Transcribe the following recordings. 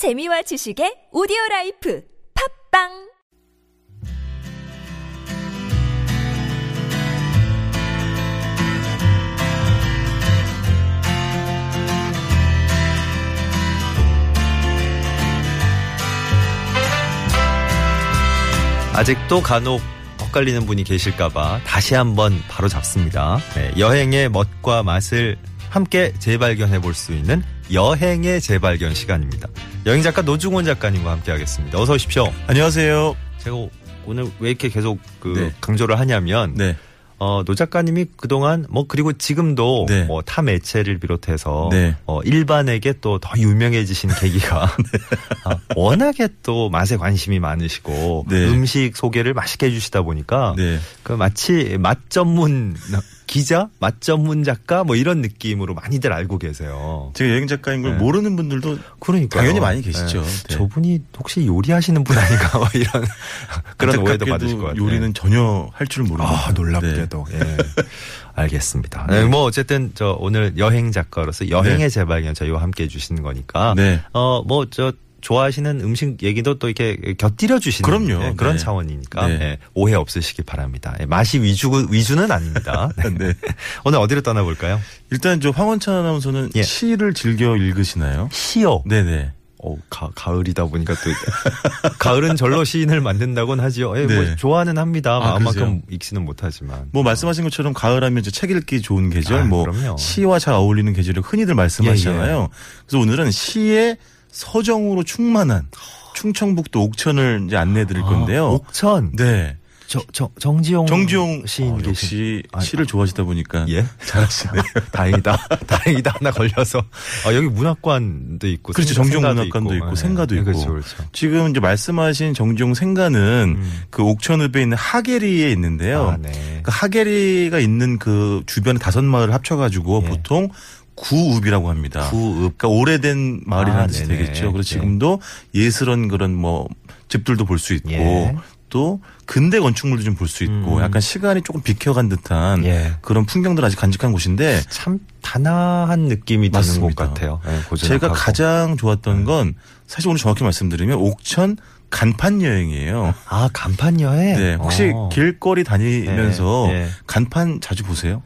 재미와 지식의 오디오 라이프 팟빵 아직도 간혹 엇갈리는 분이 계실까봐 다시 한번 바로 잡습니다. 네, 여행의 멋과 맛을 함께 재발견해 볼 수 있는 여행의 재발견 시간입니다. 여행 작가 노중훈 작가님과 함께 하겠습니다. 어서 오십시오. 안녕하세요. 제가 오늘 왜 이렇게 계속 그 네. 강조를 하냐면 네. 어, 노 작가님이 그동안 뭐 그리고 지금도 네. 뭐 타 매체를 비롯해서 네. 어, 일반에게 또 더 유명해지신 계기가 아, 워낙에 또 맛에 관심이 많으시고 네. 음식 소개를 맛있게 해주시다 보니까 네. 그 마치 맛 전문 기자, 맛 전문 작가 뭐 이런 느낌으로 많이들 알고 계세요. 제가 여행 작가인 걸 네. 모르는 분들도 그러니까 당연히 많이 계시죠. 네. 저분이 혹시 요리하시는 분 아닌가 뭐 이런 그런 오해도 받으실 것 같아요. 요리는 전혀 할 줄 모르고. 아, 놀랍게도. 예. 알겠습니다. 네, 뭐 어쨌든 저 오늘 여행 작가로서 여행의 네. 재발견 저희와 함께 해 주시는 거니까 네. 어뭐저 좋아하시는 음식 얘기도 또 이렇게 곁들여 주시는 그럼요. 예, 그런 네. 차원이니까 네. 예, 오해 없으시기 바랍니다. 예, 맛이 위주 위주는 아닙니다. 네. 네. 오늘 어디로 떠나 볼까요? 일단 저 황원찬 아나운서는 예. 시를 즐겨 읽으시나요? 시요. 네네. 어, 가, 가을이다 보니까 또 가을은 절로 시인을 만든다고는 하지요. 예, 뭐 네. 좋아는 합니다. 아, 마음만큼 읽지는 못하지만. 뭐 말씀하신 것처럼 가을하면 이제 책 읽기 좋은 계절, 아, 뭐 그럼요. 시와 잘 어울리는 계절을 흔히들 말씀하시잖아요. 예, 예. 그래서 오늘은 시의 서정으로 충만한 충청북도 옥천을 이제 안내해 드릴 건데요. 아, 옥천. 네. 저, 저, 정지용 정지용 시인 어, 계신. 역시 아, 시를 좋아하시다 보니까 예. 잘하시네요. 다행이다. 다행이다. 하나 걸려서. 아, 여기 문학관도 있고. 그렇죠. 생- 정지용 문학관도 있고, 예. 생가도 예, 있고. 그렇죠. 그렇죠. 지금 이제 말씀하신 정지용 생가는 음. 그 옥천읍에 있는 하계리에 있는데요. 아, 네. 그 하계리가 있는 그 주변에 다섯 마을 합쳐가지고 예. 보통 구읍이라고 합니다. 구읍. 그러니까 오래된 마을이라는 아, 뜻이 네네. 되겠죠. 그래서 네. 지금도 예스런 그런 뭐 집들도 볼 수 있고 예. 또 근대 건축물도 좀 볼 수 있고 음. 약간 시간이 조금 비켜간 듯한 예. 그런 풍경들 아직 간직한 곳인데 참 단아한 느낌이 드는 맞습니다. 곳 같아요. 예, 고즈넉하고. 제가 가장 네. 좋았던 건 사실 오늘 정확히 말씀드리면 옥천 간판 여행이에요. 아, 간판 여행? 네. 혹시 어. 길거리 다니면서 네, 네. 간판 자주 보세요?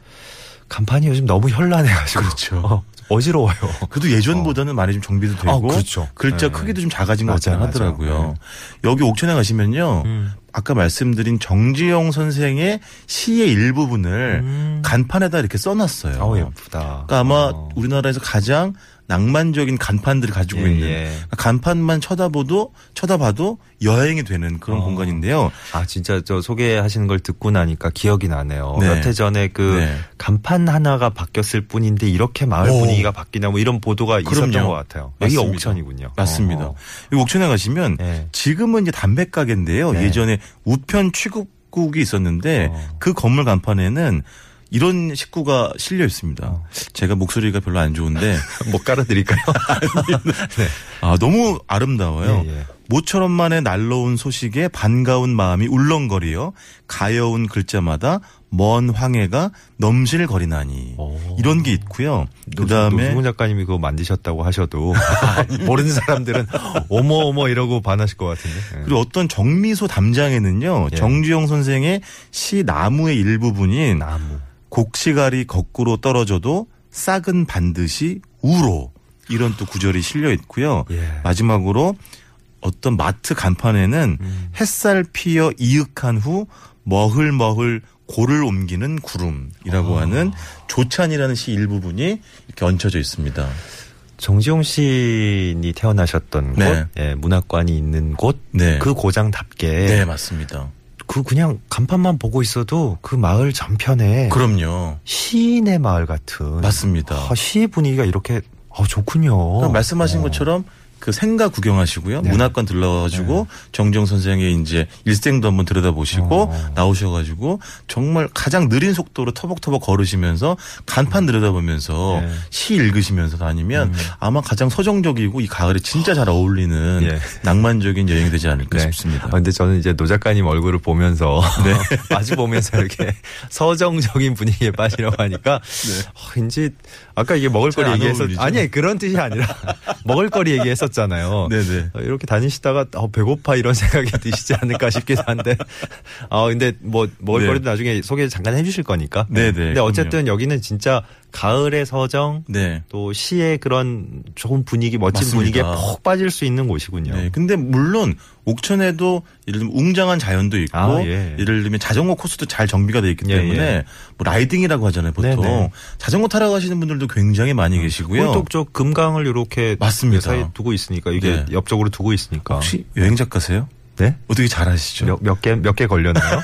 간판이 요즘 너무 현란해가지고. 그렇죠. 어, 어지러워요. 그래도 예전보다는 많이 좀 정비도 되고 아, 그렇죠. 글자 네. 크기도 좀 작아진 것 같긴 하더라고요. 맞아요. 여기 옥천에 가시면요. 음. 아까 말씀드린 정지영 선생의 시의 일부분을 음. 간판에다 이렇게 써놨어요. 아우, 예쁘다. 그러니까 아마 어. 우리나라에서 가장 낭만적인 간판들을 가지고 예, 있는 예. 그러니까 간판만 쳐다보도 쳐다봐도 여행이 되는 그런 어. 공간인데요. 아, 진짜 저 소개하시는 걸 듣고 나니까 기억이 나네요. 네. 몇해 전에 그 네. 간판 하나가 바뀌었을 뿐인데 이렇게 마을 오. 분위기가 바뀌나 뭐 이런 보도가 있었던 그럼요. 것 같아요. 맞습니다. 옥천이군요. 맞습니다. 어. 여기 옥천에 가시면 네. 지금은 이제 담배 가게인데요. 네. 예전에 우편 취급국이 있었는데 어. 그 건물 간판에는 이런 식구가 실려 있습니다. 어. 제가 목소리가 별로 안 좋은데 못 깔아드릴까요? 네. 아, 너무 아름다워요. 예, 예. 모처럼 만에 날러온 소식에 반가운 마음이 울렁거리어 가여운 글자마다 먼 황해가 넘실거리나니 오. 이런 게 있고요. 그 노승훈 다음에 작가님이 그거 만드셨다고 하셔도 모르는 사람들은 어머 어머 이러고 반하실 것 같은데. 예. 그리고 어떤 정미소 담장에는요 예. 정주영 선생의 시 나무의 일부분인 나무. 곡시갈이 거꾸로 떨어져도 싹은 반드시 우로 이런 또 구절이 실려 있고요. 예. 마지막으로 어떤 마트 간판에는 음. 햇살 피어 이윽한 후 머흘머흘 고를 옮기는 구름이라고 아. 하는 조찬이라는 시 일부분이 이렇게 얹혀져 있습니다. 정지용 시인이 태어나셨던 네. 곳, 예, 문학관이 있는 곳, 네. 그 고장답게 네, 맞습니다. 그 그냥 간판만 보고 있어도 그 마을 전편에 그럼요. 시인의 마을 같은 맞습니다. 아, 시 분위기가 이렇게 어, 좋군요. 그러니까 말씀하신 어. 것처럼 그 생가 구경하시고요. 네. 문학관 들러가지고 정정 선생의 이제 일생도 한번 들여다보시고 어. 나오셔가지고 정말 가장 느린 속도로 터벅터벅 걸으시면서 간판 들여다보면서 네. 시 읽으시면서 다니면 아마 가장 서정적이고 이 가을에 진짜 잘 어울리는 예. 낭만적인 여행이 되지 않을까 네. 싶습니다. 아, 근데 저는 이제 노 작가님 얼굴을 보면서 마주 보면서 이렇게 서정적인 분위기에 빠지려고 하니까 어, 왠지 아까 이게 먹을거리 얘기해서? 아니 그런 뜻이 아니라 먹을거리 얘기해서 있었잖아요. 네네. 어, 이렇게 다니시다가 어, 배고파 이런 생각이 드시지 않을까 싶기도 한데. 어 근데 뭐 먹을거리도 네. 나중에 소개 잠깐 해주실 거니까. 네네, 근데 어쨌든 여기는 진짜 가을의 서정 네. 또 시의 그런 좋은 분위기, 멋진 맞습니다. 분위기에 폭 빠질 수 있는 곳이군요. 네. 근데 물론 옥천에도 예를 들면 웅장한 자연도 있고 아, 예. 예를 들면 자전거 코스도 잘 정비가 돼 있기 예, 때문에 예. 뭐 라이딩이라고 하잖아요 보통 네네. 자전거 타러 가시는 분들도 굉장히 많이 계시고요. 홀독 쪽 금강을 이렇게 맞습니다. 사이에 두고 있으니까 이게 네. 옆쪽으로 두고 있으니까. 혹시 여행 작가세요? 네? 어떻게 잘 아시죠? 몇 개 몇 개 걸렸나요?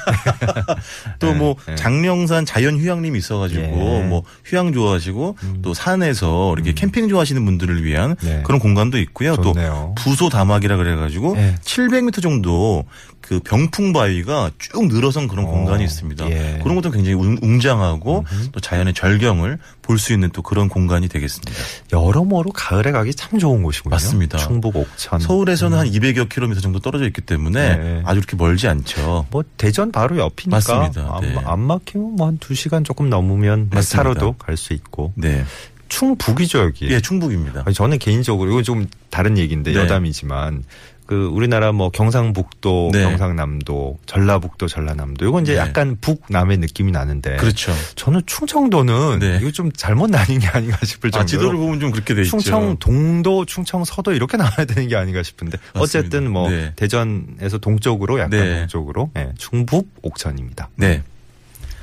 또뭐 네. 장령산 자연 휴양림이 있어가지고 예. 음. 뭐 휴양 좋아하시고 또 산에서 이렇게 캠핑 좋아하시는 분들을 위한 네. 그런 공간도 있고요. 좋네요. 또 부소 다막이라 그래가지고 예. 700m 정도 그 병풍 바위가 쭉 늘어선 그런 어, 공간이 있습니다. 예. 그런 것도 굉장히 웅- 웅장하고 또 자연의 절경을 볼 수 있는 또 그런 공간이 되겠습니다. 여러모로 가을에 가기 참 좋은 곳이군요. 맞습니다. 충북 옥천. 서울에서는 한 200여 킬로미터 정도 떨어져 있기 때문에 음. 네. 아주 이렇게 멀지 않죠. 뭐 대전 바로 옆이니까 맞습니다. 안, 네. 안 막히면 뭐한두 시간 조금 넘으면 맞습니다. 차로도 갈 수 있고 네. 충북이죠 여기. 예, 충북입니다. 저는 개인적으로 이건 좀 다른 얘기인데 네. 여담이지만 그 우리나라 뭐 경상북도, 네. 경상남도, 전라북도, 전라남도 이건 이제 네. 약간 북남의 느낌이 나는데 그렇죠. 저는 충청도는 네. 이거 좀 잘못 나뉜 게 아닌가 싶을 정도로 아, 지도를 보면 좀 그렇게 돼 있죠. 충청 동도, 충청 서도 이렇게 나와야 되는 게 아닌가 싶은데 맞습니다. 어쨌든 뭐 네. 대전에서 동쪽으로 약간 네. 동쪽으로 예, 충북 옥천입니다. 네.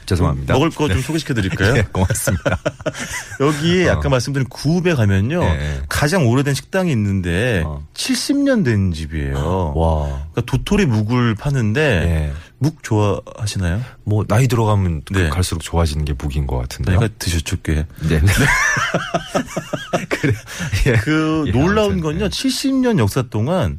죄송합니다. 먹을 거좀 소개시켜 드릴까요? 예, 고맙습니다. 여기 어. 아까 말씀드린 구읍에 가면요. 네. 가장 오래된 식당이 있는데 어. 70년 된 집이에요. 와. 그러니까 도토리 묵을 파는데 예. 묵 좋아하시나요? 뭐 나이 들어가면 네. 갈수록 좋아지는 게 무기인 것 같은데요. 내가 드셨죠, 꽤. 네. 그래. 예. 그 예, 놀라운 아무튼, 건요. 예. 70년 역사 동안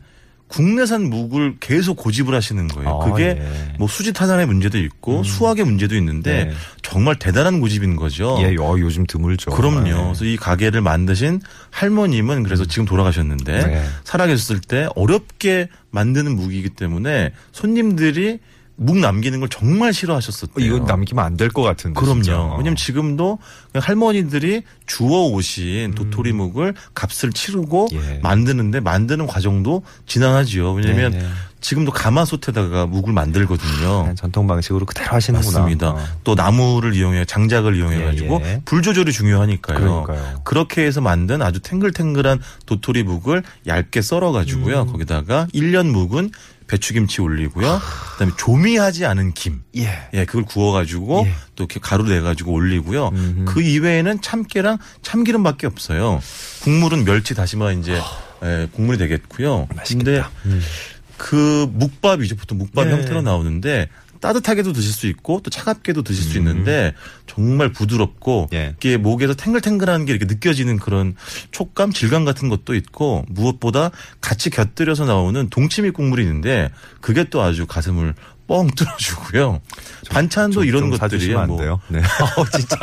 국내산 묵을 계속 고집을 하시는 거예요. 아, 그게 예. 뭐 수지 타산의 문제도 있고 수학의 문제도 있는데 네. 정말 대단한 고집인 거죠. 예, 어, 요즘 드물죠. 그럼요. 네. 그래서 이 가게를 만드신 할머님은 그래서 지금 돌아가셨는데 네. 살아계셨을 때 어렵게 만드는 무기이기 때문에 손님들이 묵 남기는 걸 정말 싫어하셨었대요. 이건 남기면 안 될 것 같은데. 그럼요. 진짜. 왜냐면 지금도 할머니들이 주워 오신 도토리 묵을 값을 치르고 음. 예. 만드는데 만드는 과정도 지난하지요. 왜냐면 네, 네. 지금도 가마솥에다가 묵을 만들거든요. 그냥 전통 방식으로 그대로 하시는구나. 맞습니다. 어. 또 나무를 이용해 장작을 이용해 가지고 예, 예. 불 조절이 중요하니까요. 그러니까요. 그렇게 해서 만든 아주 탱글탱글한 도토리 묵을 얇게 썰어 가지고요. 음. 거기다가 1년 묵은 배추김치 올리고요. 그다음에 조미하지 않은 김. 예. 예, 그걸 구워 가지고 예. 또 이렇게 가루 내 가지고 올리고요. 음흠. 그 이외에는 참깨랑 참기름밖에 없어요. 국물은 멸치 다시마 이제 예, 국물이 되겠고요. 근데 맛있겠다. 음. 그 묵밥이죠. 보통 묵밥 네. 형태로 나오는데 따뜻하게도 드실 수 있고 또 차갑게도 드실 수 음. 있는데 정말 부드럽고 예. 이게 목에서 탱글탱글한 게 이렇게 느껴지는 그런 촉감, 질감 같은 것도 있고 무엇보다 같이 곁들여서 나오는 동치미 국물이 있는데 그게 또 아주 가슴을 뻥 뚫어주고요. 반찬도 좀- 이런 좀 것들이 사주시면 안 뭐, 돼요. 네. 어, 진짜.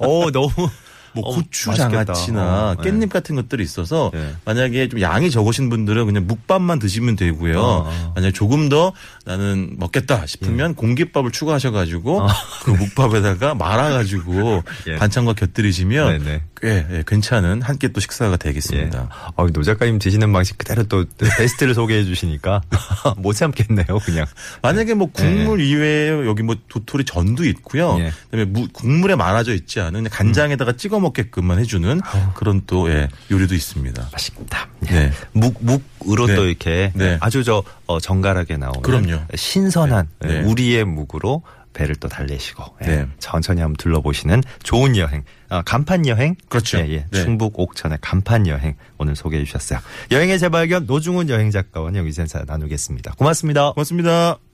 어, 너무. 뭐 어, 고추. 장아찌나 어, 네. 깻잎 같은 것들이 있어서 네. 만약에 좀 양이 적으신 분들은 그냥 묵밥만 드시면 되고요. 어. 만약에 조금 더 나는 먹겠다 싶으면 공깃밥을 추가하셔가지고 그 묵밥에다가 말아가지고 예. 반찬과 곁들이시면 네네. 꽤 예, 괜찮은 한 끼 또 식사가 예. 되겠습니다. 어, 노 작가님 드시는 방식 그대로 또 베스트를 소개해 주시니까 못 참겠네요, 그냥. 만약에 뭐 국물 이외에 여기 뭐 도토리 전도 있고요. 예. 그다음에 무- 국물에 말아져 있지 않은 간장에다가 찍어 먹게끔만 해주는 그런 또 예, 요리도 있습니다. 맛있다. 네. 묵, 묵으로 네. 또 이렇게 네. 아주 저 어, 정갈하게 나오는 그럼요. 신선한 네. 예, 우리의 묵으로 배를 또 달래시고 예, 네. 천천히 한번 둘러보시는 좋은 여행, 아, 간판 여행. 그렇죠. 예, 예. 네. 충북 옥천의 간판 여행 오늘 소개해 주셨어요. 여행의 재발견 노중훈 여행 작가와 여기서 인사 나누겠습니다. 고맙습니다. 고맙습니다.